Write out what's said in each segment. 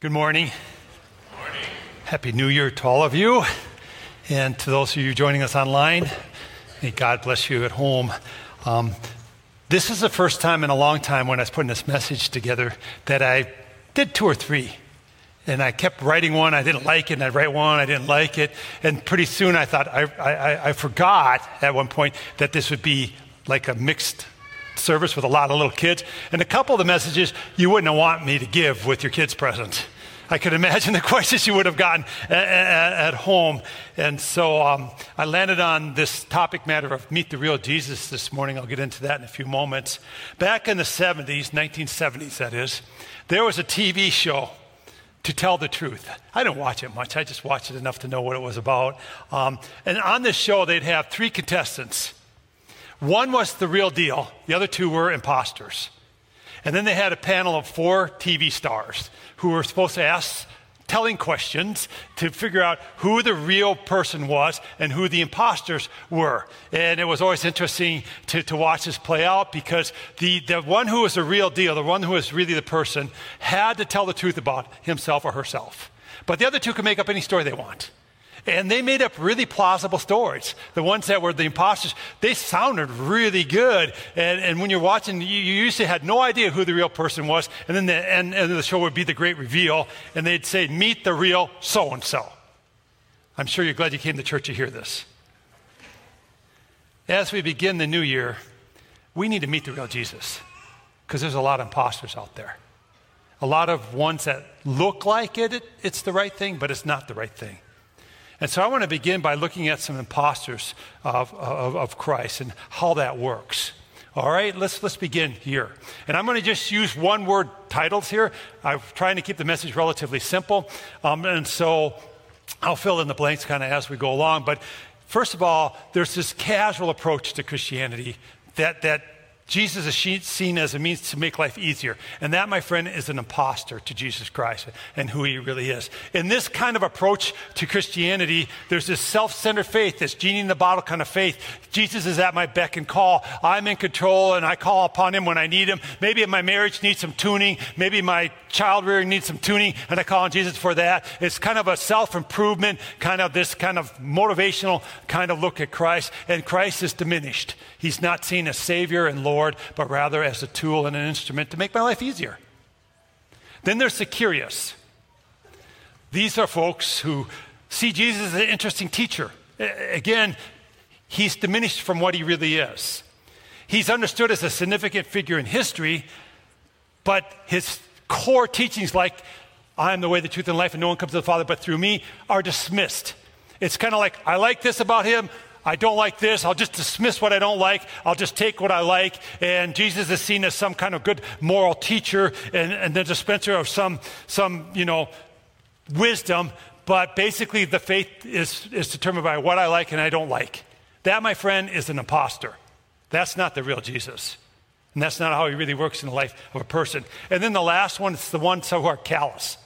Good morning. morning. Happy New Year to all of you. And to those of you joining us online, may God bless you at home. Um, this is the first time in a long time when I was putting this message together that I did two or three. And I kept writing one, I didn't like it, and I'd write one, I didn't like it. And pretty soon I thought, I, I, I forgot at one point that this would be like a mixed service with a lot of little kids. And a couple of the messages you wouldn't want me to give with your kids present. I could imagine the questions you would have gotten at, at, home. And so um, I landed on this topic matter of meet the real Jesus this morning. I'll get into that in a few moments. Back in the 70s, 1970s, that is, there was a TV show to tell the truth. I didn't watch it much, I just watched it enough to know what it was about. Um, and on this show, they'd have three contestants. One was the real deal, the other two were imposters. And then they had a panel of four TV stars who were supposed to ask telling questions to figure out who the real person was and who the imposters were. And it was always interesting to, to watch this play out because the, the one who was the real deal, the one who was really the person, had to tell the truth about himself or herself. But the other two could make up any story they want. And they made up really plausible stories. The ones that were the imposters, they sounded really good. And, and when you're watching, you, you, usually had no idea who the real person was. And then the end, of the show would be the great reveal. And they'd say, Meet the real so and so. I'm sure you're glad you came to church to hear this. As we begin the new year, we need to meet the real Jesus because there's a lot of imposters out there. A lot of ones that look like it, it, it's the right thing, but it's not the right thing. And so I want to begin by looking at some imposters of, of, of Christ and how that works. All right, let's, let's begin here. And I'm going to just use one word titles here. I'm trying to keep the message relatively simple. Um, and so I'll fill in the blanks kind of as we go along. But first of all, there's this casual approach to Christianity that, that Jesus is seen as a means to make life easier. And that, my friend, is an impostor to Jesus Christ and who he really is. In this kind of approach to Christianity, there's this self centered faith, this genie in the bottle kind of faith. Jesus is at my beck and call. I'm in control and I call upon him when I need him. Maybe my marriage needs some tuning. Maybe my child rearing needs some tuning and I call on Jesus for that. It's kind of a self improvement, kind of this kind of motivational kind of look at Christ. And Christ is diminished. He's not seen as Savior and Lord Lord, but rather as a tool and an instrument to make my life easier. Then there's the curious. These are folks who see Jesus as an interesting teacher. Again, he's diminished from what he really is. He's understood as a significant figure in history, but his core teachings, like I am the way, the truth, and life, and no one comes to the Father but through me, are dismissed. It's kind of like, I like this about him, I don't like this. I'll just dismiss what I don't like. I'll just take what I like. And Jesus is seen as some kind of good moral teacher and, and the dispenser of some, some, you know, wisdom. But basically, the faith is, is determined by what I like and I don't like. That, my friend, is an impostor. That's not the real Jesus. And that's not how he really works in the life of a person. And then the last one is the ones who are callous.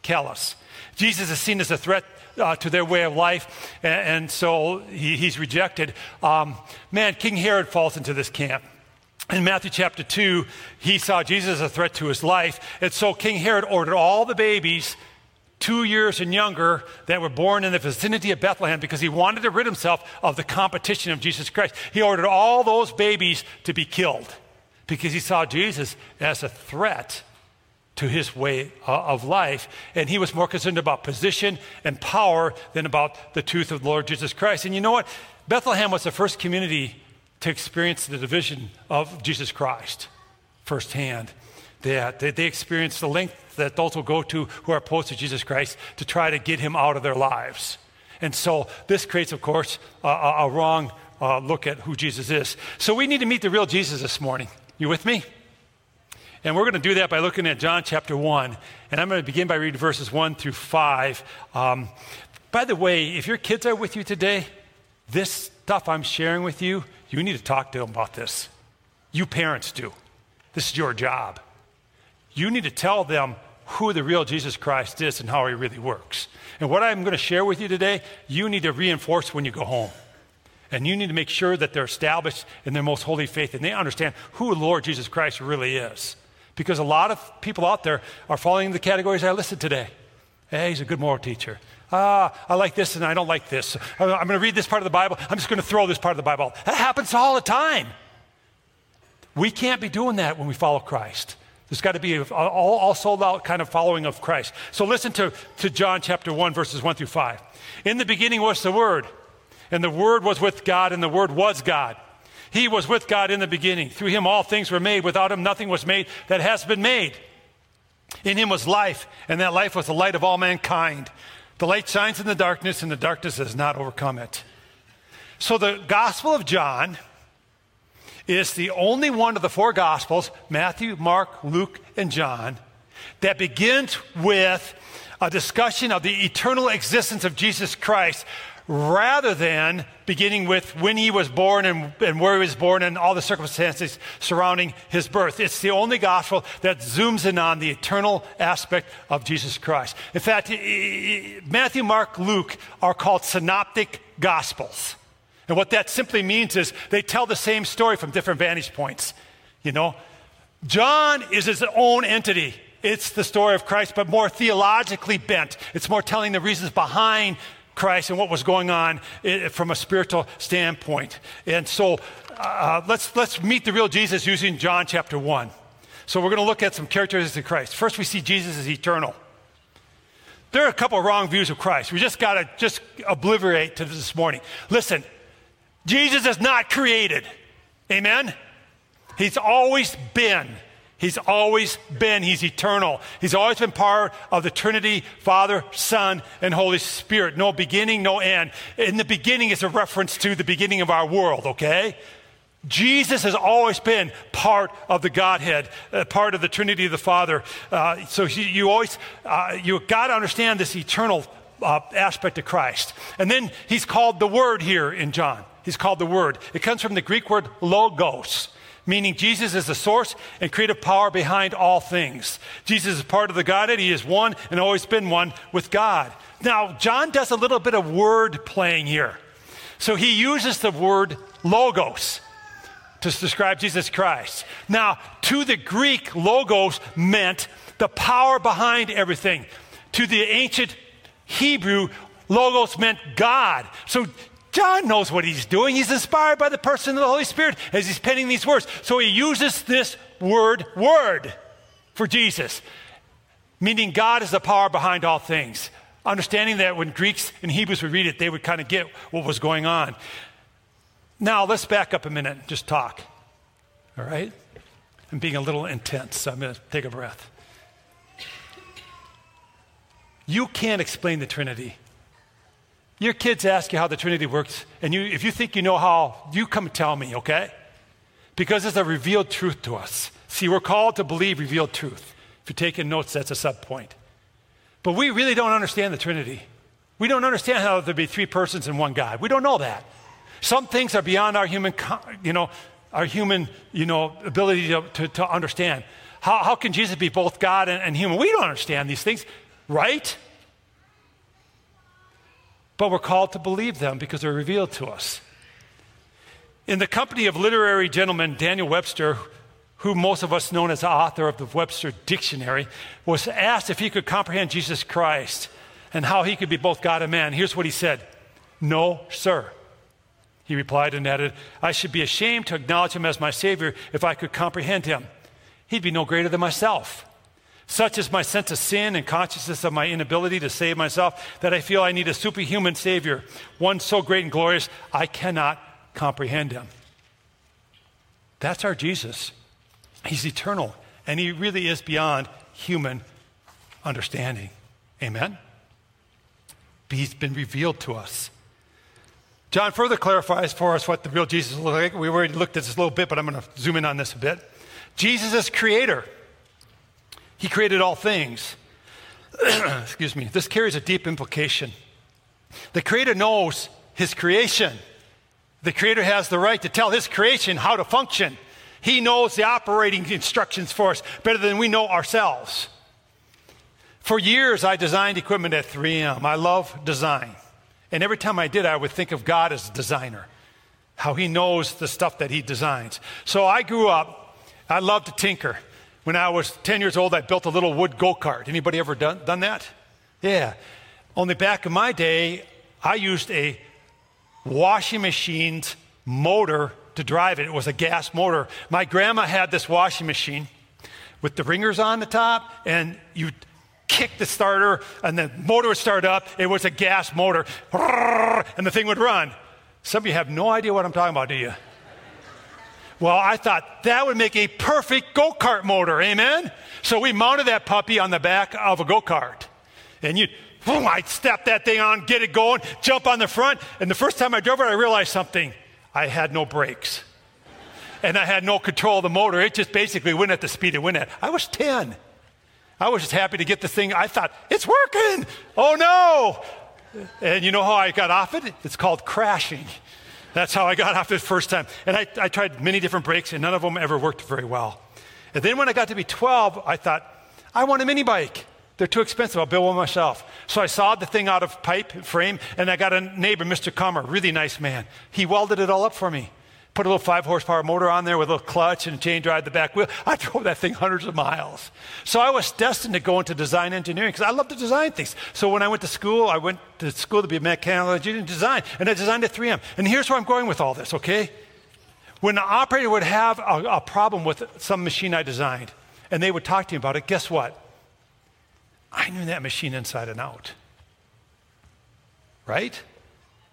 Callous. Jesus is seen as a threat uh, to their way of life, and, and so he, he's rejected. Um, man, King Herod falls into this camp. In Matthew chapter 2, he saw Jesus as a threat to his life, and so King Herod ordered all the babies two years and younger that were born in the vicinity of Bethlehem because he wanted to rid himself of the competition of Jesus Christ. He ordered all those babies to be killed because he saw Jesus as a threat to his way uh, of life. And he was more concerned about position and power than about the truth of the Lord Jesus Christ. And you know what? Bethlehem was the first community to experience the division of Jesus Christ firsthand. That they, they experienced the length that those will go to who are opposed to Jesus Christ to try to get him out of their lives. And so this creates, of course, a, a wrong uh, look at who Jesus is. So we need to meet the real Jesus this morning. You with me? And we're going to do that by looking at John chapter 1. And I'm going to begin by reading verses 1 through 5. Um, by the way, if your kids are with you today, this stuff I'm sharing with you, you need to talk to them about this. You parents do. This is your job. You need to tell them who the real Jesus Christ is and how he really works. And what I'm going to share with you today, you need to reinforce when you go home. And you need to make sure that they're established in their most holy faith and they understand who the Lord Jesus Christ really is Because a lot of people out there are falling in the categories I listed today. Hey, he's a good moral teacher. Ah, I like this and I don't like this. I'm going to read this part of the Bible. I'm just going to throw this part of the Bible. That happens all the time. We can't be doing that when we follow Christ. There's got to be all, all sold out kind of following of Christ. So listen to, to John chapter 1, verses 1 through 5. In the beginning was the Word, and the Word was with God, and the Word was God. He was with God in the beginning. Through him all things were made. Without him nothing was made that has been made. In him was life, and that life was the light of all mankind. The light shines in the darkness, and the darkness has not overcome it. So the Gospel of John is the only one of the four Gospels Matthew, Mark, Luke, and John that begins with a discussion of the eternal existence of Jesus Christ rather than beginning with when he was born and, and, where he was born and all the circumstances surrounding his birth. It's the only gospel that zooms in on the eternal aspect of Jesus Christ. In fact, Matthew, Mark, Luke are called synoptic gospels. And what that simply means is they tell the same story from different vantage points. You know, John is his own entity. It's the story of Christ, but more theologically bent. It's more telling the reasons behind Christ and what was going on from a spiritual standpoint. And so uh, let's, let's meet the real Jesus using John chapter 1. So we're going to look at some characteristics of Christ. First, we see Jesus is eternal. There are a couple wrong views of Christ. We just got to just obliterate to this morning. Listen, Jesus is not created. Amen? He's always been. He's always been. He's eternal. He's always been part of the Trinity, Father, Son, and Holy Spirit. No beginning, no end. In the beginning is a reference to the beginning of our world, okay? Jesus has always been part of the Godhead, uh, part of the Trinity of the Father. Uh, so you, you always, uh, you got to understand this eternal uh, aspect of Christ. And then he's called the Word here in John. He's called the Word. It comes from the Greek word logos, meaning Jesus is the source and creative power behind all things. Jesus is part of the Godhead. He is one and always been one with God. Now, John does a little bit of word playing here. So he uses the word logos to describe Jesus Christ. Now, to the Greek, logos meant the power behind everything. To the ancient Hebrew, logos meant God. So John knows what he's doing. He's inspired by the person of the Holy Spirit as he's penning these words. So he uses this word, word, for Jesus, meaning God is the power behind all things. Understanding that when Greeks and Hebrews would read it, they would kind of get what was going on. Now, let's back up a minute and just talk. All right? I'm being a little intense, so I'm going to take a breath. You can't explain the Trinity. Your kids ask you how the Trinity works, and you, if you think you know how, you come tell me, okay? Because it's a revealed truth to us. See, we're called to believe revealed truth. If you're taking notes, that's a sub point. But we really don't understand the Trinity. We don't understand how there'd be three persons in one God. We don't know that. Some things are beyond our human, you know, our human, you know, ability to, to, to understand. How, how can Jesus be both God and, and human? We don't understand these things, right? But we're called to believe them because they're revealed to us. In the company of literary gentleman Daniel Webster, who most of us know as the author of the Webster Dictionary, was asked if he could comprehend Jesus Christ and how he could be both God and man. Here's what he said No, sir. He replied and added, I should be ashamed to acknowledge him as my Savior if I could comprehend him. He'd be no greater than myself. Such is my sense of sin and consciousness of my inability to save myself that I feel I need a superhuman Savior, one so great and glorious I cannot comprehend him. That's our Jesus. He's eternal, and he really is beyond human understanding. Amen? He's been revealed to us. John further clarifies for us what the real Jesus looks like. We already looked at this a little bit, but I'm going to zoom in on this a bit. Jesus is creator. He created all things. Excuse me. This carries a deep implication. The Creator knows His creation. The Creator has the right to tell His creation how to function. He knows the operating instructions for us better than we know ourselves. For years, I designed equipment at 3M. I love design. And every time I did, I would think of God as a designer, how He knows the stuff that He designs. So I grew up, I loved to tinker. When I was 10 years old, I built a little wood go-kart. Anybody ever done, done that? Yeah. Only back in my day, I used a washing machine's motor to drive it. It was a gas motor. My grandma had this washing machine with the wringers on the top, and you kick the starter, and the motor would start up. It was a gas motor, and the thing would run. Some of you have no idea what I'm talking about, do you? Well, I thought that would make a perfect go kart motor, amen? So we mounted that puppy on the back of a go kart. And you, boom, I'd step that thing on, get it going, jump on the front. And the first time I drove it, I realized something I had no brakes. And I had no control of the motor. It just basically went at the speed it went at. I was 10. I was just happy to get the thing. I thought, it's working. Oh no. And you know how I got off it? It's called crashing. That's how I got off the first time. And I, I tried many different brakes, and none of them ever worked very well. And then when I got to be 12, I thought, I want a mini bike. They're too expensive. I'll build one myself. So I sawed the thing out of pipe and frame, and I got a neighbor, Mr. Comer, really nice man. He welded it all up for me. Put a little five horsepower motor on there with a little clutch and chain drive the back wheel. I drove that thing hundreds of miles. So I was destined to go into design engineering because I love to design things. So when I went to school, I went to school to be a mechanical engineer design, and I designed at 3M. And here's where I'm going with all this, okay? When the operator would have a, a problem with some machine I designed, and they would talk to me about it, guess what? I knew that machine inside and out. Right?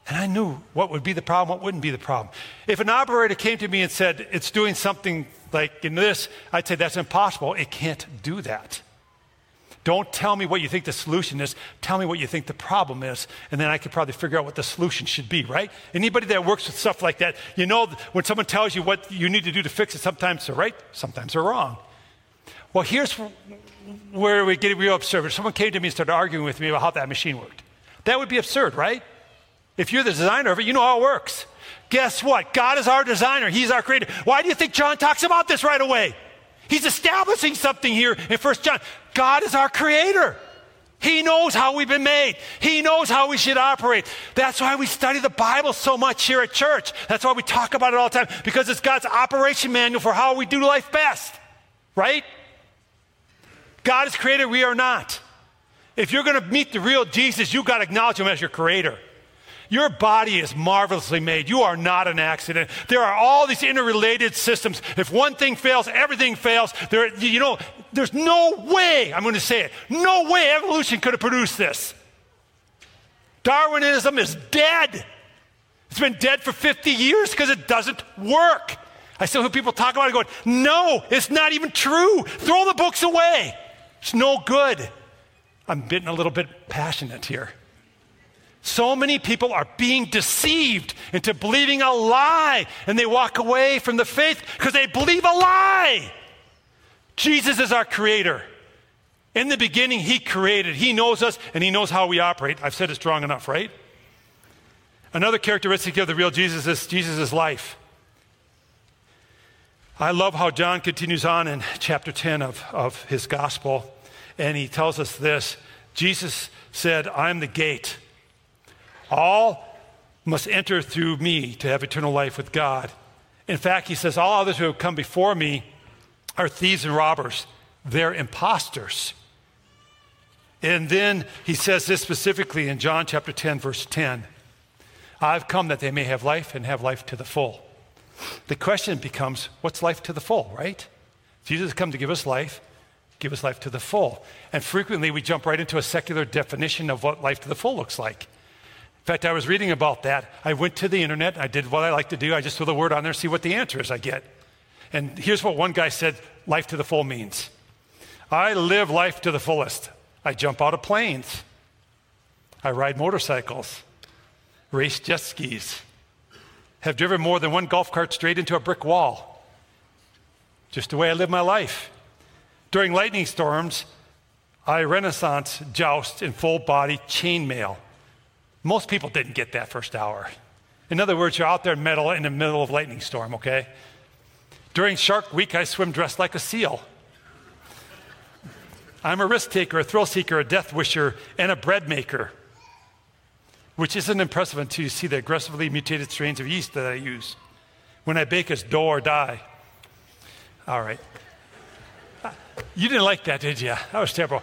And I knew what would be the problem, what wouldn't be the problem. If an operator came to me and said, it's doing something like in this, I'd say, that's impossible. It can't do that. Don't tell me what you think the solution is. Tell me what you think the problem is. And then I could probably figure out what the solution should be, right? Anybody that works with stuff like that, you know, when someone tells you what you need to do to fix it, sometimes they're right, sometimes they're wrong. Well, here's where we get real absurd. If someone came to me and started arguing with me about how that machine worked, that would be absurd, right? If you're the designer of it, you know how it works. Guess what? God is our designer, He's our creator. Why do you think John talks about this right away? He's establishing something here in First John. God is our creator. He knows how we've been made. He knows how we should operate. That's why we study the Bible so much here at church. That's why we talk about it all the time because it's God's operation manual for how we do life best. Right? God is creator, we are not. If you're going to meet the real Jesus, you've got to acknowledge him as your creator. Your body is marvelously made. You are not an accident. There are all these interrelated systems. If one thing fails, everything fails. There, you know, there's no way, I'm going to say it, no way evolution could have produced this. Darwinism is dead. It's been dead for 50 years because it doesn't work. I still hear people talk about it going, no, it's not even true. Throw the books away. It's no good. I'm getting a little bit passionate here. So many people are being deceived into believing a lie, and they walk away from the faith because they believe a lie. Jesus is our creator. In the beginning, He created. He knows us, and He knows how we operate. I've said it strong enough, right? Another characteristic of the real Jesus is Jesus' life. I love how John continues on in chapter 10 of, of his gospel, and he tells us this Jesus said, I'm the gate. All must enter through me to have eternal life with God. In fact, he says, All others who have come before me are thieves and robbers. They're imposters. And then he says this specifically in John chapter 10, verse 10 I've come that they may have life and have life to the full. The question becomes what's life to the full, right? Jesus has come to give us life, give us life to the full. And frequently we jump right into a secular definition of what life to the full looks like. In fact, I was reading about that. I went to the internet. I did what I like to do. I just threw the word on there, see what the answer is I get. And here's what one guy said life to the full means I live life to the fullest. I jump out of planes. I ride motorcycles, race jet skis, have driven more than one golf cart straight into a brick wall. Just the way I live my life. During lightning storms, I renaissance joust in full body chainmail. Most people didn't get that first hour. In other words, you're out there in metal in the middle of lightning storm, okay? During Shark Week, I swim dressed like a seal. I'm a risk taker, a thrill seeker, a death wisher, and a bread maker, which isn't impressive until you see the aggressively mutated strains of yeast that I use. When I bake, it's do or die. All right. You didn't like that, did you? That was terrible.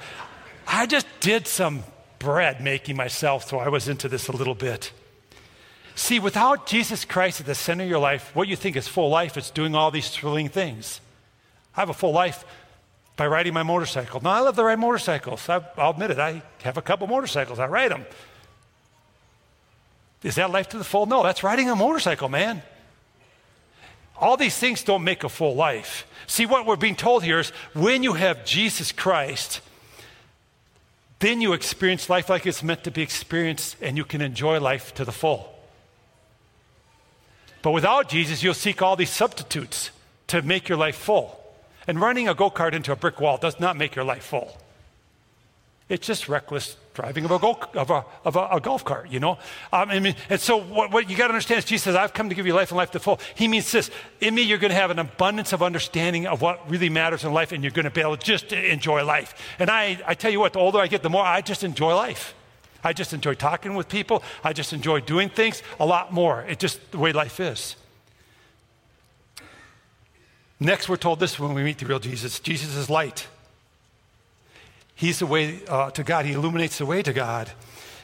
I just did some bread making myself, so I was into this a little bit. See, without Jesus Christ at the center of your life, what you think is full life is doing all these thrilling things. I have a full life by riding my motorcycle. Now, I love to ride motorcycles. I, will admit it. I have a couple motorcycles. I ride them. Is that life to the full? No, that's riding a motorcycle, man. All these things don't make a full life. See, what we're being told here is when you have Jesus Christ, then you experience life like it's meant to be experienced and you can enjoy life to the full. But without Jesus, you'll seek all these substitutes to make your life full. And running a go kart into a brick wall does not make your life full. It's just reckless driving of a, of a, of a, a golf cart, you know? Um, I mean, and so what, what you got to understand is Jesus says, I've come to give you life and life to full. He means this in me, you're going to have an abundance of understanding of what really matters in life, and you're going to be able to just enjoy life. And I, I tell you what, the older I get, the more I just enjoy life. I just enjoy talking with people. I just enjoy doing things a lot more. It's just the way life is. Next, we're told this when we meet the real Jesus Jesus is light. He's the way uh, to God, He illuminates the way to God.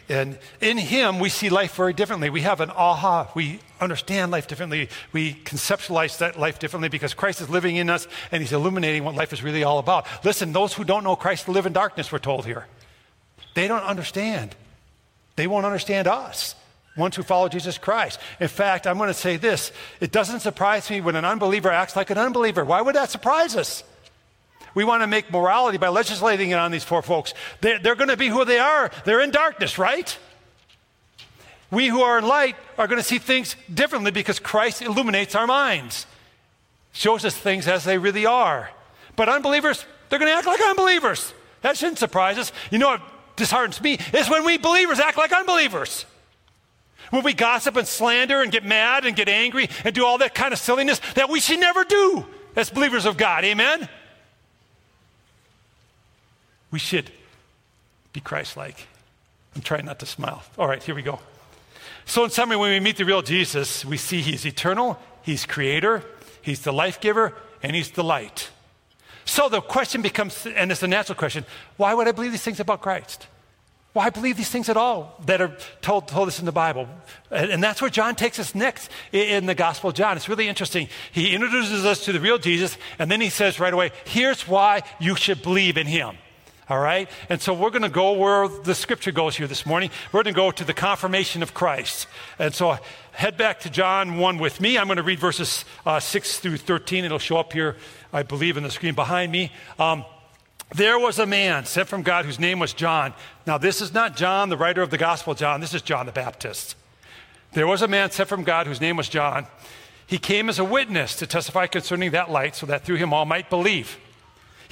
And in Him, we see life very differently. We have an aha. We understand life differently. We conceptualize that life differently because Christ is living in us and He's illuminating what life is really all about. Listen, those who don't know Christ live in darkness, we're told here. They don't understand. They won't understand us ones who follow Jesus Christ. In fact, I'm going to say this it doesn't surprise me when an unbeliever acts like an unbeliever. Why would that surprise us? We want to make morality by legislating it on these poor folks. They're, they're going to be who they are. They're in darkness, right? We who are in light are going to see things differently because Christ illuminates our minds, shows us things as they really are. But unbelievers, they're going to act like unbelievers. That shouldn't surprise us. You know what disheartens me is when we believers act like unbelievers. When we gossip and slander and get mad and get angry and do all that kind of silliness that we should never do as believers of God. Amen? We should be Christ like. I'm trying not to smile. All right, here we go. So, in summary, when we meet the real Jesus, we see he's eternal, he's creator, he's the life giver, and he's the light. So the question becomes, and it's a natural question why would I believe these things about Christ? Why believe these things at all that are told, told us in the Bible? And, and that's where John takes us next in, in the Gospel of John. It's really interesting. He introduces us to the real Jesus, and then he says right away, here's why you should believe in him. All right? And so we're going to go where the scripture goes here this morning. We're going to go to the confirmation of Christ. And so head back to John 1 with me. I'm going to read verses uh, 6 through 13. It'll show up here, I believe, in the screen behind me. Um, there was a man sent from God whose name was John. Now, this is not John, the writer of the Gospel John. This is John the Baptist. There was a man sent from God whose name was John. He came as a witness to testify concerning that light so that through him all might believe.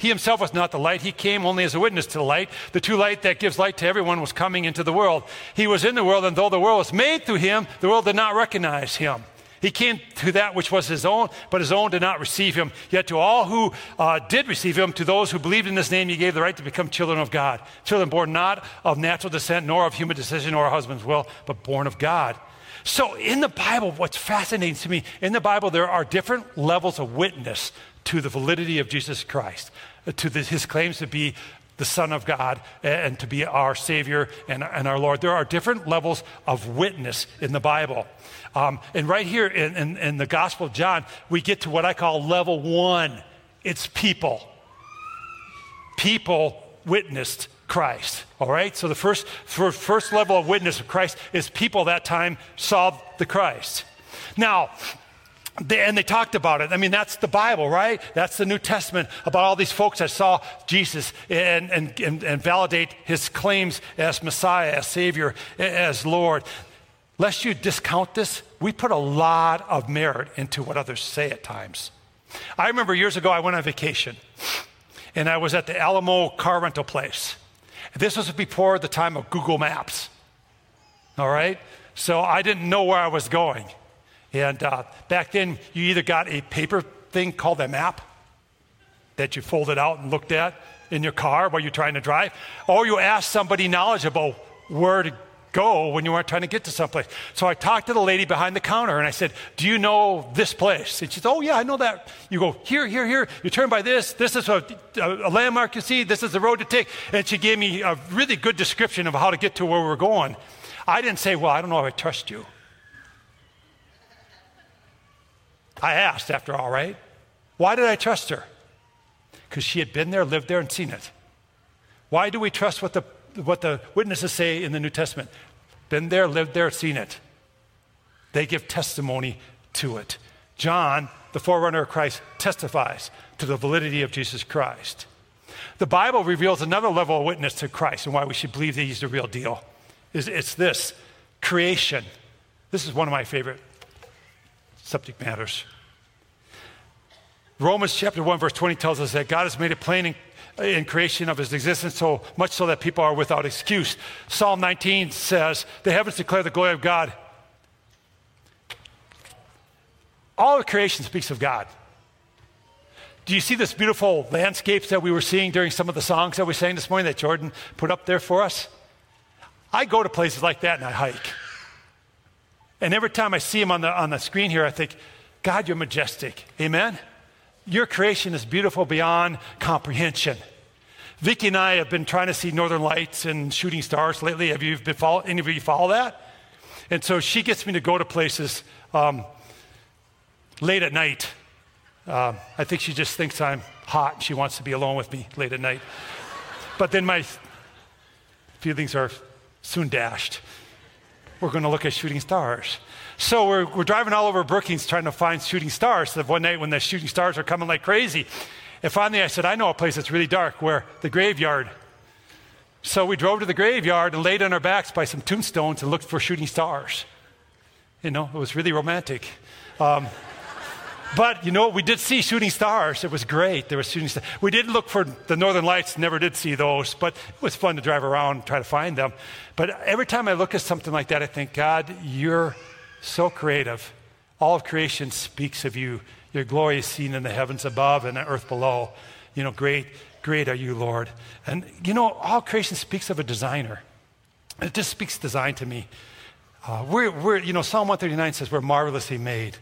He himself was not the light. He came only as a witness to the light. The true light that gives light to everyone was coming into the world. He was in the world, and though the world was made through him, the world did not recognize him. He came to that which was his own, but his own did not receive him. Yet to all who uh, did receive him, to those who believed in his name, he gave the right to become children of God. Children born not of natural descent, nor of human decision or a husband's will, but born of God. So in the Bible, what's fascinating to me, in the Bible, there are different levels of witness to the validity of Jesus Christ, to the, his claims to be the Son of God and to be our Savior and, and our Lord. There are different levels of witness in the Bible. Um, and right here in, in, in the Gospel of John, we get to what I call level one it's people. People witnessed Christ. All right? So the first, first level of witness of Christ is people that time saw the Christ. Now, they, and they talked about it. I mean, that's the Bible, right? That's the New Testament about all these folks that saw Jesus and, and, and, and validate his claims as Messiah, as Savior, as Lord lest you discount this, we put a lot of merit into what others say at times. I remember years ago, I went on vacation and I was at the Alamo car rental place. This was before the time of Google Maps. All right? So I didn't know where I was going. And uh, back then, you either got a paper thing called a map that you folded out and looked at in your car while you're trying to drive, or you asked somebody knowledgeable where to go when you weren't trying to get to someplace. So I talked to the lady behind the counter and I said, Do you know this place? And she said, Oh, yeah, I know that. You go, Here, here, here. You turn by this. This is a, a, landmark you see. This is the road to take. And she gave me a really good description of how to get to where we're going. I didn't say, Well, I don't know if I trust you. I asked, after all, right? Why did I trust her? Because she had been there, lived there, and seen it. Why do we trust what the, what the witnesses say in the New Testament? Been there, lived there, seen it. They give testimony to it. John, the forerunner of Christ, testifies to the validity of Jesus Christ. The Bible reveals another level of witness to Christ and why we should believe that he's the real deal. It's this creation. This is one of my favorite subject matters. Romans chapter 1, verse 20 tells us that God has made it plain in, in, creation of his existence, so much so that people are without excuse. Psalm 19 says, The heavens declare the glory of God. All of creation speaks of God. Do you see this beautiful landscapes that we were seeing during some of the songs that we sang this morning that Jordan put up there for us? I go to places like that and I hike. And every time I see him on the, on the screen here, I think, God, you're majestic. Amen? Your creation is beautiful beyond comprehension. Vicki and I have been trying to see northern lights and shooting stars lately. Have you been follow, any of you follow that? And so she gets me to go to places um, late at night. Uh, I think she just thinks I'm hot and she wants to be alone with me late at night. but then my feelings are soon dashed. We're going to look at shooting stars. So we're, we're driving all over Brookings trying to find shooting stars. So one night when the shooting stars are coming like crazy, and finally I said, I know a place that's really dark where the graveyard. So we drove to the graveyard and laid on our backs by some tombstones and looked for shooting stars. You know, it was really romantic. Um, but you know, we did see shooting stars. It was great. There was shooting stars. We did look for the northern lights, never did see those, but it was fun to drive around try to find them. But every time I look at something like that, I think, God, you're so creative. All of creation speaks of you. Your glory is seen in the heavens above and the earth below. You know, great, great are you, Lord. And you know, all creation speaks of a designer. It just speaks design to me. Uh, we're, we're, you know, Psalm 139 says we're marvelously made.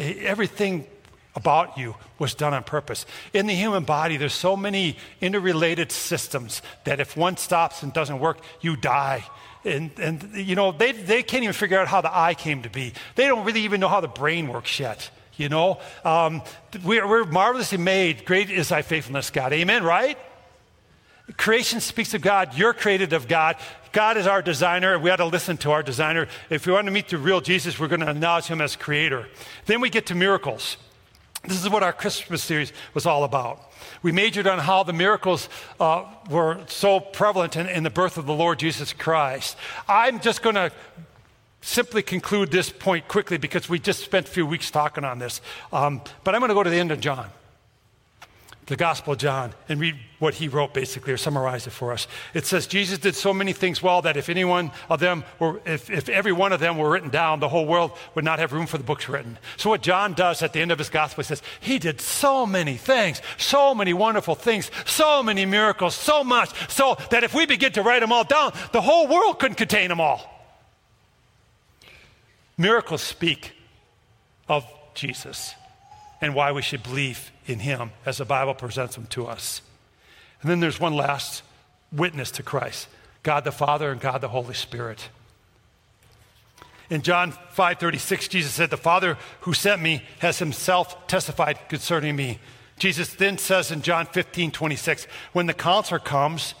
Everything about you was done on purpose. In the human body, there's so many interrelated systems that if one stops and doesn't work, you die. And, and you know, they, they can't even figure out how the eye came to be. They don't really even know how the brain works yet. You know, um, we're, we're marvelously made. Great is thy faithfulness, God. Amen, right? Creation speaks of God. You're created of God. God is our designer. We ought to listen to our designer. If we want to meet the real Jesus, we're going to acknowledge him as creator. Then we get to miracles. This is what our Christmas series was all about. We majored on how the miracles uh, were so prevalent in, in the birth of the Lord Jesus Christ. I'm just going to simply conclude this point quickly because we just spent a few weeks talking on this. Um, but I'm going to go to the end of John the Gospel of John and read what he wrote basically or summarize it for us. It says, Jesus did so many things well that if any one of them were, if, if every one of them were written down, the whole world would not have room for the books written. So what John does at the end of his Gospel, he says, he did so many things, so many wonderful things, so many miracles, so much, so that if we begin to write them all down, the whole world couldn't contain them all. Miracles speak of Jesus and why we should believe in him as the Bible presents him to us. And then there's one last witness to Christ God the Father and God the Holy Spirit. In John 5:36 Jesus said the Father who sent me has himself testified concerning me. Jesus then says in John 15:26 when the counselor comes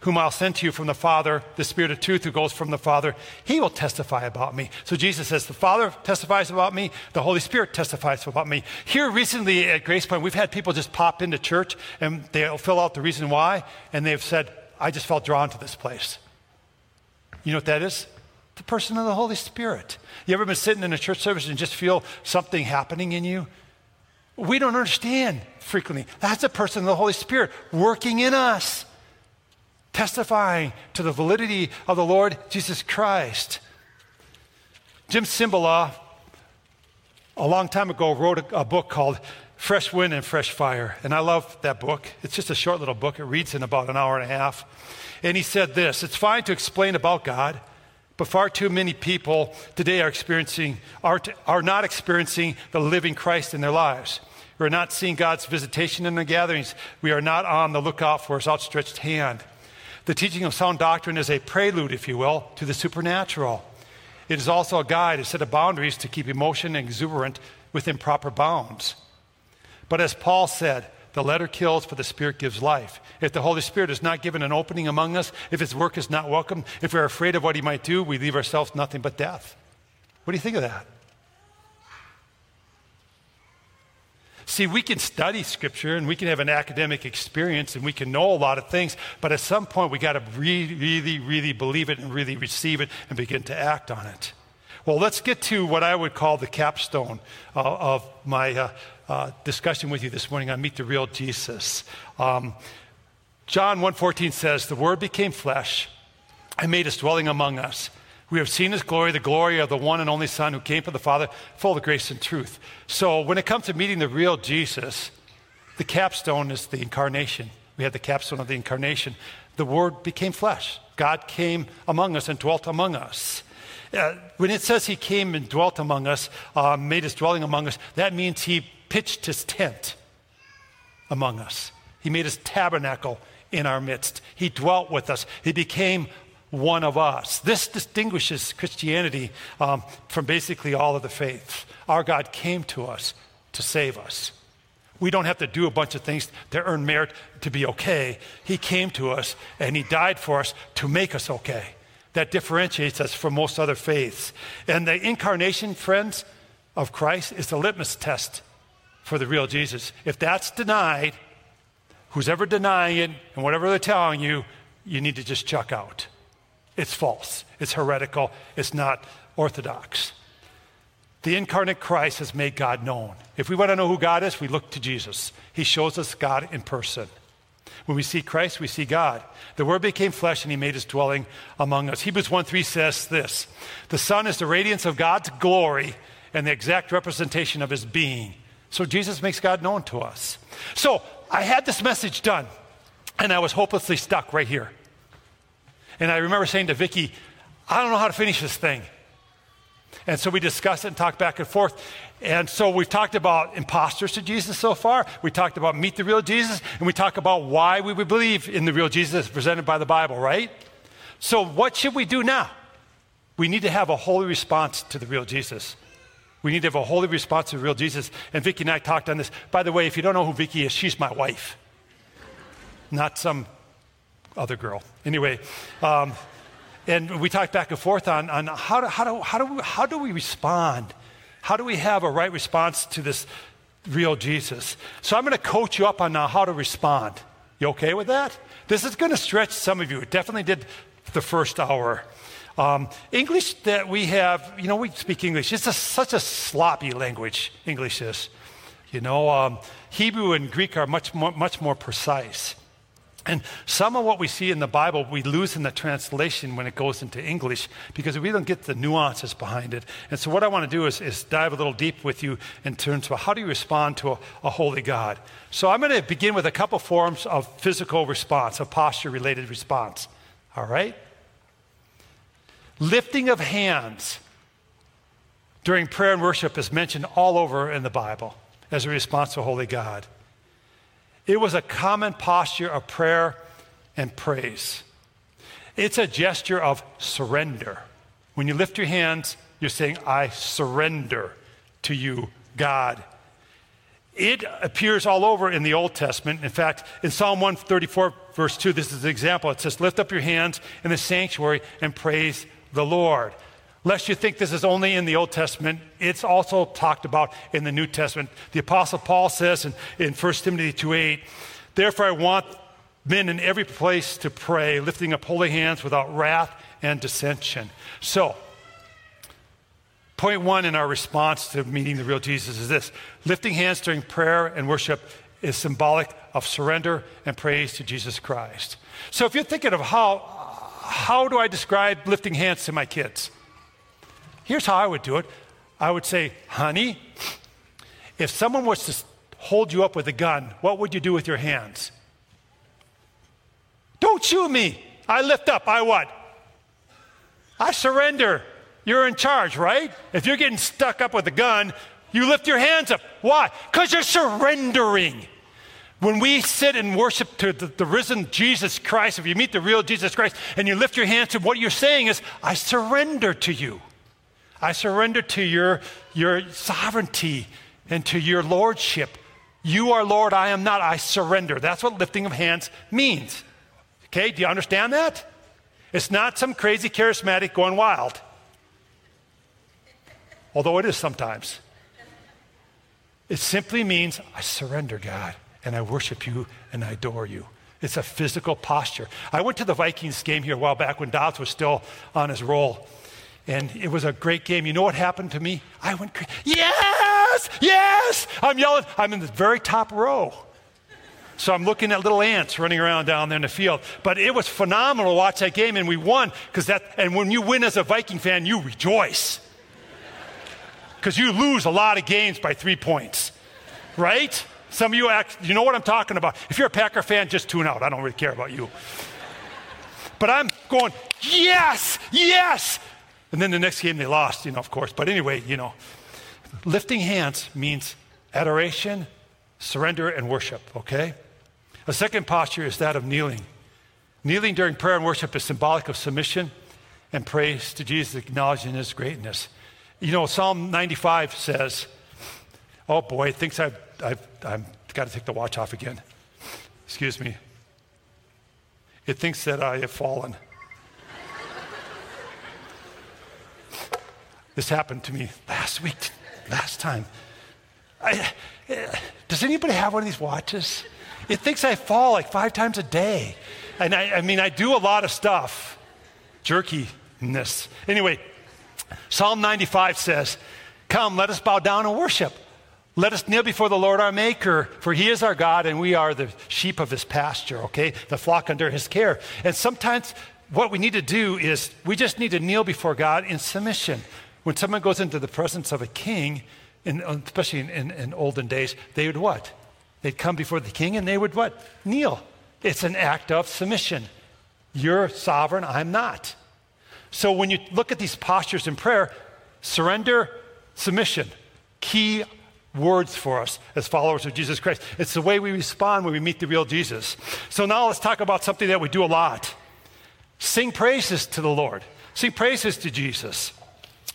whom I'll send to you from the Father, the Spirit of truth who goes from the Father, he will testify about me. So Jesus says, The Father testifies about me, the Holy Spirit testifies about me. Here recently at Grace Point, we've had people just pop into church and they'll fill out the reason why, and they've said, I just felt drawn to this place. You know what that is? The person of the Holy Spirit. You ever been sitting in a church service and just feel something happening in you? We don't understand frequently. That's the person of the Holy Spirit working in us testifying to the validity of the Lord Jesus Christ. Jim Cymbala, a long time ago, wrote a, a, book called Fresh Wind and Fresh Fire. And I love that book. It's just a short little book, it reads in about an hour and a half. And he said this It's fine to explain about God, But far too many people today are experiencing, are, are not experiencing the living Christ in their lives. We're not seeing God's visitation in the gatherings. We are not on the lookout for his outstretched hand. The teaching of sound doctrine is a prelude, if you will, to the supernatural. It is also a guide, a set of boundaries to keep emotion exuberant within proper bounds. But as Paul said, the letter kills, but the Spirit gives life. If the Holy Spirit is not given an opening among us, if His work is not welcome, if we're afraid of what He might do, we leave ourselves nothing but death. What do you think of that? See, we can study Scripture and we can have an academic experience and we can know a lot of things, but at some point we got to really, really, really believe it and really receive it and begin to act on it. Well, let's get to what I would call the capstone uh, of my uh, uh, discussion with you this morning on Meet the Real Jesus. Um, John 1.14 says, The Word became flesh and made his dwelling among us. We have seen his glory, the glory of the one and only Son who came from the Father, full of grace and truth. So when it comes to meeting the real Jesus, the capstone is the incarnation. We have the capstone of the incarnation. The Word became flesh. God came among us and dwelt among us. Uh, when it says he came and dwelt among us, uh, made his dwelling among us, that means he pitched his tent among us. He made his tabernacle in our midst. He dwelt with us. He became one of us. This distinguishes Christianity um, from basically all of the faiths. Our God came to us to save us. We don't have to do a bunch of things to earn merit to be okay. He came to us and He died for us to make us okay. That differentiates us from most other faiths. And the incarnation, friends, of Christ is the litmus test for the real Jesus. If that's denied, who's ever denying it and whatever they're telling you, you need to just chuck out. It's false, it's heretical, it's not orthodox. The incarnate Christ has made God known. If we want to know who God is, we look to Jesus. He shows us God in person. When we see Christ, we see God. The Word became flesh and He made His dwelling among us. Hebrews 1 3 says this The Son is the radiance of God's glory and the exact representation of His being. So Jesus makes God known to us. So I had this message done, and I was hopelessly stuck right here. And I remember saying to Vicki, I don't know how to finish this thing. And so we discussed it and talked back and forth. And so we've talked about imposters to Jesus so far. We talked about meet the real Jesus, and we talk about why we would believe in the real Jesus presented by the Bible, right? So what should we do now? We need to have a holy response to the real Jesus. We need to have a holy response to the real Jesus. And Vicki and I talked on this. By the way, if you don't know who Vicki is, she's my wife, not some other girl. Anyway, um, and we talked back and forth on, on how, do, how, do, how, do, we, how do we respond? How do we have a right response to this real Jesus? So I'm going to coach you up on now how to respond. You okay with that? This is going to stretch some of you. It definitely did the first hour. Um, English that we have, you know, we speak English. It's a, such a sloppy language, English is. You know, um, Hebrew and Greek are much more, much more precise. And some of what we see in the Bible, we lose in the translation when it goes into English because we don't get the nuances behind it. And so, what I want to do is, is dive a little deep with you in terms of how do you respond to a, a holy God. So, I'm going to begin with a couple forms of physical response, of posture related response. All right? Lifting of hands during prayer and worship is mentioned all over in the Bible as a response to holy God. It was a common posture of prayer and praise. It's a gesture of surrender. When you lift your hands, you're saying, I surrender to you, God. It appears all over in the Old Testament. In fact, in Psalm 134, verse 2, this is an example. It says, Lift up your hands in the sanctuary and praise the Lord. Lest you think this is only in the Old Testament, it's also talked about in the New Testament. The Apostle Paul says in, in 1 Timothy 2 8, Therefore I want men in every place to pray, lifting up holy hands without wrath and dissension. So, point one in our response to meeting the real Jesus is this lifting hands during prayer and worship is symbolic of surrender and praise to Jesus Christ. So, if you're thinking of how, how do I describe lifting hands to my kids? Here's how I would do it I would say, honey, if someone was to hold you up with a gun, what would you do with your hands? Don't shoot me. I lift up. I what? I surrender. You're in charge, right? If you're getting stuck up with a gun, you lift your hands up. Why? Because you're surrendering. When we sit and worship to the, the, risen Jesus Christ, if you meet the real Jesus Christ and you lift your hands, to what you're saying is, I surrender to you. I surrender to your, your sovereignty and to your lordship. You are Lord, I am not. I surrender. That's what lifting of hands means. Okay, do you understand that? It's not some crazy charismatic going wild, although it is sometimes. It simply means I surrender, God, and I worship you and I adore you. It's a physical posture. I went to the Vikings game here a while back when Dobbs was still on his roll. And it was a great game. You know what happened to me? I went, yes, yes. I'm yelling. I'm in the very top row. So I'm looking at little ants running around down there in the field. But it was phenomenal to watch that game, and we won because that. And when you win as a Viking fan, you rejoice because you lose a lot of games by three points, right? Some of you act. You know what I'm talking about. If you're a Packer fan, just tune out. I don't really care about you. But I'm going, yes, yes. And then the next game they lost, you know, of course. But anyway, you know, lifting hands means adoration, surrender, and worship, okay? A second posture is that of kneeling. Kneeling during prayer and worship is symbolic of submission and praise to Jesus, acknowledging his greatness. You know, Psalm 95 says, Oh boy, it thinks I've, I've, I've got to take the watch off again. Excuse me. It thinks that I have fallen. This happened to me last week, last time. I, does anybody have one of these watches? It thinks I fall like five times a day. And I, I mean, I do a lot of stuff, jerkiness. Anyway, Psalm 95 says, Come, let us bow down and worship. Let us kneel before the Lord our Maker, for he is our God and we are the sheep of his pasture, okay? The flock under his care. And sometimes what we need to do is we just need to kneel before God in submission. When someone goes into the presence of a king, in, uh, especially in, in, in olden days, they would what? They'd come before the king and they would what? Kneel. It's an act of submission. You're sovereign, I'm not. So when you look at these postures in prayer, surrender, submission, key words for us as followers of Jesus Christ. It's the way we respond when we meet the real Jesus. So now let's talk about something that we do a lot sing praises to the Lord, sing praises to Jesus.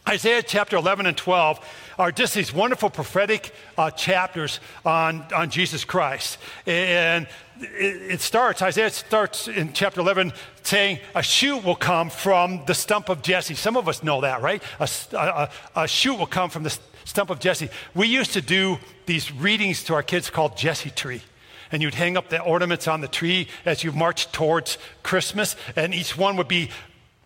Isaiah chapter 11 and 12 are just these wonderful prophetic uh, chapters on, on Jesus Christ. And it, it, starts, Isaiah starts in chapter 11 saying, A shoot will come from the stump of Jesse. Some of us know that, right? A, a, a shoot will come from the stump of Jesse. We used to do these readings to our kids called Jesse Tree and you'd hang up the ornaments on the tree as you marched towards Christmas, and each one would be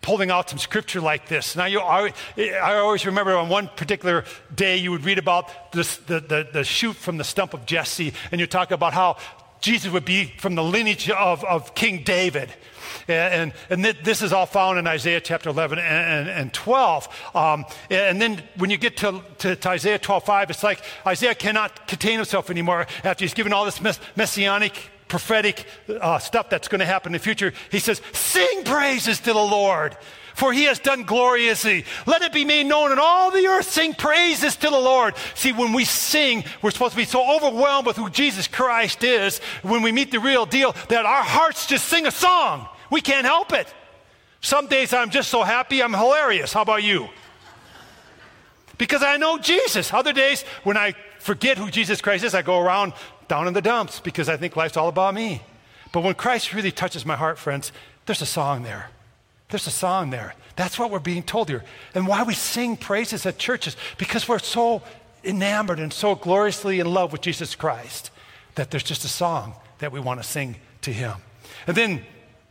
pulling out some scripture like this. Now, you, I, I always remember on one particular day you would read about this, the, the, the shoot from the stump of Jesse, and you talk about how Jesus would be from the lineage of, of King David. And, and, and this is all found in Isaiah chapter 11 and, and, and 12. Um, and then when you get to, to, to, Isaiah 12 5, it's like Isaiah cannot contain himself anymore after he's given all this mess, messianic prophetic uh, stuff that's going to happen in the future. He says, Sing praises to the Lord, for he has done gloriously. Let it be made known in all the earth. Sing praises to the Lord. See, when we sing, we're supposed to be so overwhelmed with who Jesus Christ is when we meet the real deal that our hearts just sing a song. We can't help it. Some days I'm just so happy, I'm hilarious. How about you? Because I know Jesus. Other days, when I forget who Jesus Christ is, I go around down in the dumps because I think life's all about me. But when Christ really touches my heart, friends, there's a song there. There's a song there. That's what we're being told here. And why we sing praises at churches, because we're so enamored and so gloriously in love with Jesus Christ that there's just a song that we want to sing to Him. And then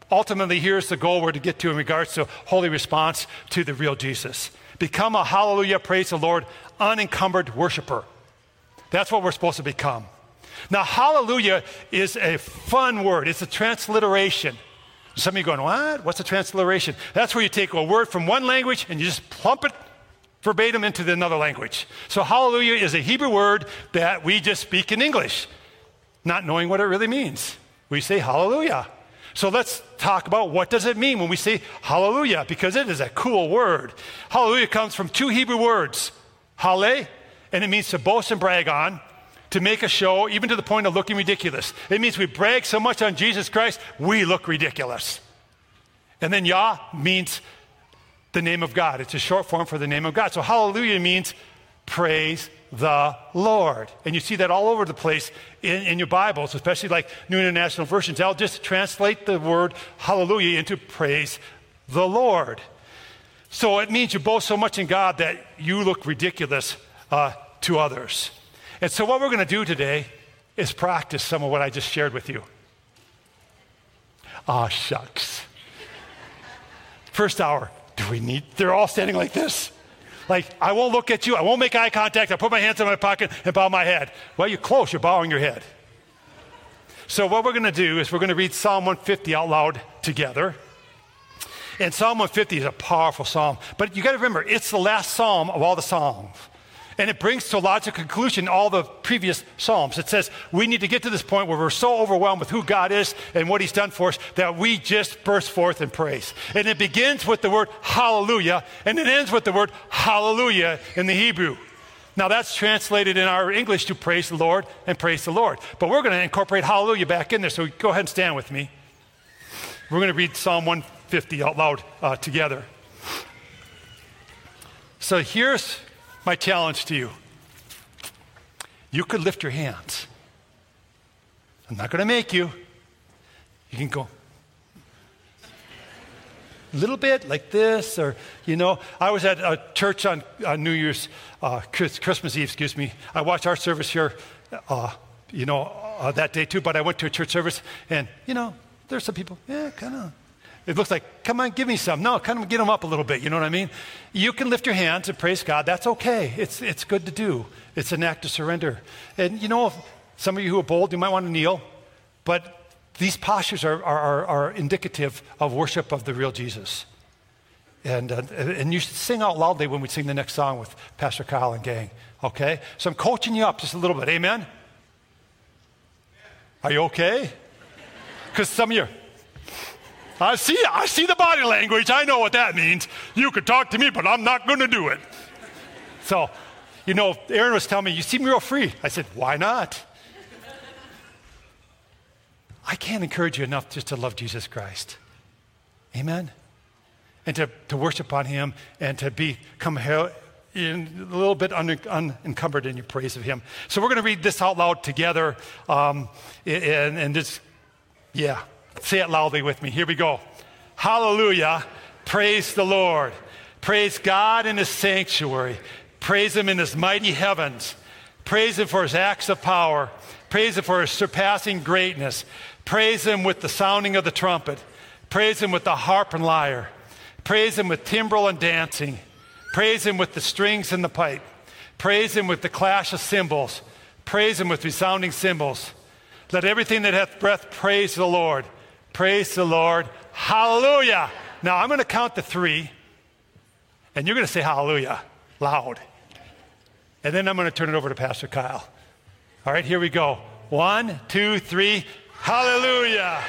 ultimately, here's the goal we're to get to in regards to holy response to the real Jesus. Become a hallelujah, praise the Lord, unencumbered worshiper. That's what we're supposed to become. Now, hallelujah is a fun word, it's a transliteration. Some of you going, what? What's a transliteration? That's where you take a word from one language and you just plump it verbatim into the another language. So, hallelujah is a Hebrew word that we just speak in English, not knowing what it really means. We say hallelujah. So let's talk about what does it mean when we say hallelujah, because it is a cool word. Hallelujah comes from two Hebrew words, hale, and it means to boast and brag on, to make a show, even to the point of looking ridiculous. It means we brag so much on Jesus Christ, we look ridiculous. And then Yah means the name of God. It's a short form for the name of God. So hallelujah means praise the Lord. And you see that all over the place in, in, your Bibles, especially like New International Versions. I'll just translate the word hallelujah into praise the Lord. So it means you boast so much in God that you look ridiculous uh, to others. And so what we're going to do today is practice some of what I just shared with you. Ah, shucks. First hour, do we need, they're all standing like this. Like, I won't look at you. I won't make eye contact. I put my hands in my pocket and bow my head. Well, you're close. You're bowing your head. So, what we're going to do is we're going to read Psalm 150 out loud together. And Psalm 150 is a powerful psalm. But you got to remember, it's the last psalm of all the psalms. And it brings to a logical conclusion all the previous Psalms. It says we need to get to this point where we're so overwhelmed with who God is and what He's done for us that we just burst forth in praise. And it begins with the word hallelujah, and it ends with the word hallelujah in the Hebrew. Now, that's translated in our English to praise the Lord and praise the Lord. But we're going to incorporate hallelujah back in there. So go ahead and stand with me. We're going to read Psalm 150 out loud uh, together. So here's my challenge to you you could lift your hands. I'm not going to make you. You can go a little bit like this, or, you know, I was at a church on, on New Year's, uh, Christmas Eve, excuse me. I watched our service here, uh, you know, uh, that day too, but I went to a church service, and, you know, there's some people, yeah, kind of it looks like, come on, give me some. No, kind of get them up a little bit. You know what I mean? You can lift your hands and praise God. That's okay. It's, it's good to do. It's an act of surrender. And you know, some of you who are bold, you might want to kneel, but these postures are, are, are indicative of worship of the real Jesus. And, uh, and you should sing out loudly when we sing the next song with Pastor Kyle and gang. Okay? So I'm coaching you up just a little bit. Amen? Are you okay? Because some of you, I see, I see the body language. I know what that means. You could talk to me, but I'm not going to do it. So, you know, Aaron was telling me, You seem real free. I said, Why not? I can't encourage you enough just to love Jesus Christ. Amen? And to, to worship on Him and to become in, a little bit un, unencumbered in your praise of Him. So we're going to read this out loud together. Um, and, and yeah. Say it loudly with me. Here we go. Hallelujah. Praise the Lord. Praise God in his sanctuary. Praise him in his mighty heavens. Praise him for his acts of power. Praise him for his surpassing greatness. Praise him with the sounding of the trumpet. Praise him with the harp and lyre. Praise him with timbrel and dancing. Praise him with the strings and the pipe. Praise him with the clash of cymbals. Praise him with resounding cymbals. Let everything that hath breath praise the Lord. Praise the Lord. Hallelujah. Now I'm going to count to three, and you're going to say hallelujah loud. And then I'm going to turn it over to Pastor Kyle. All right, here we go. One, two, three. Hallelujah.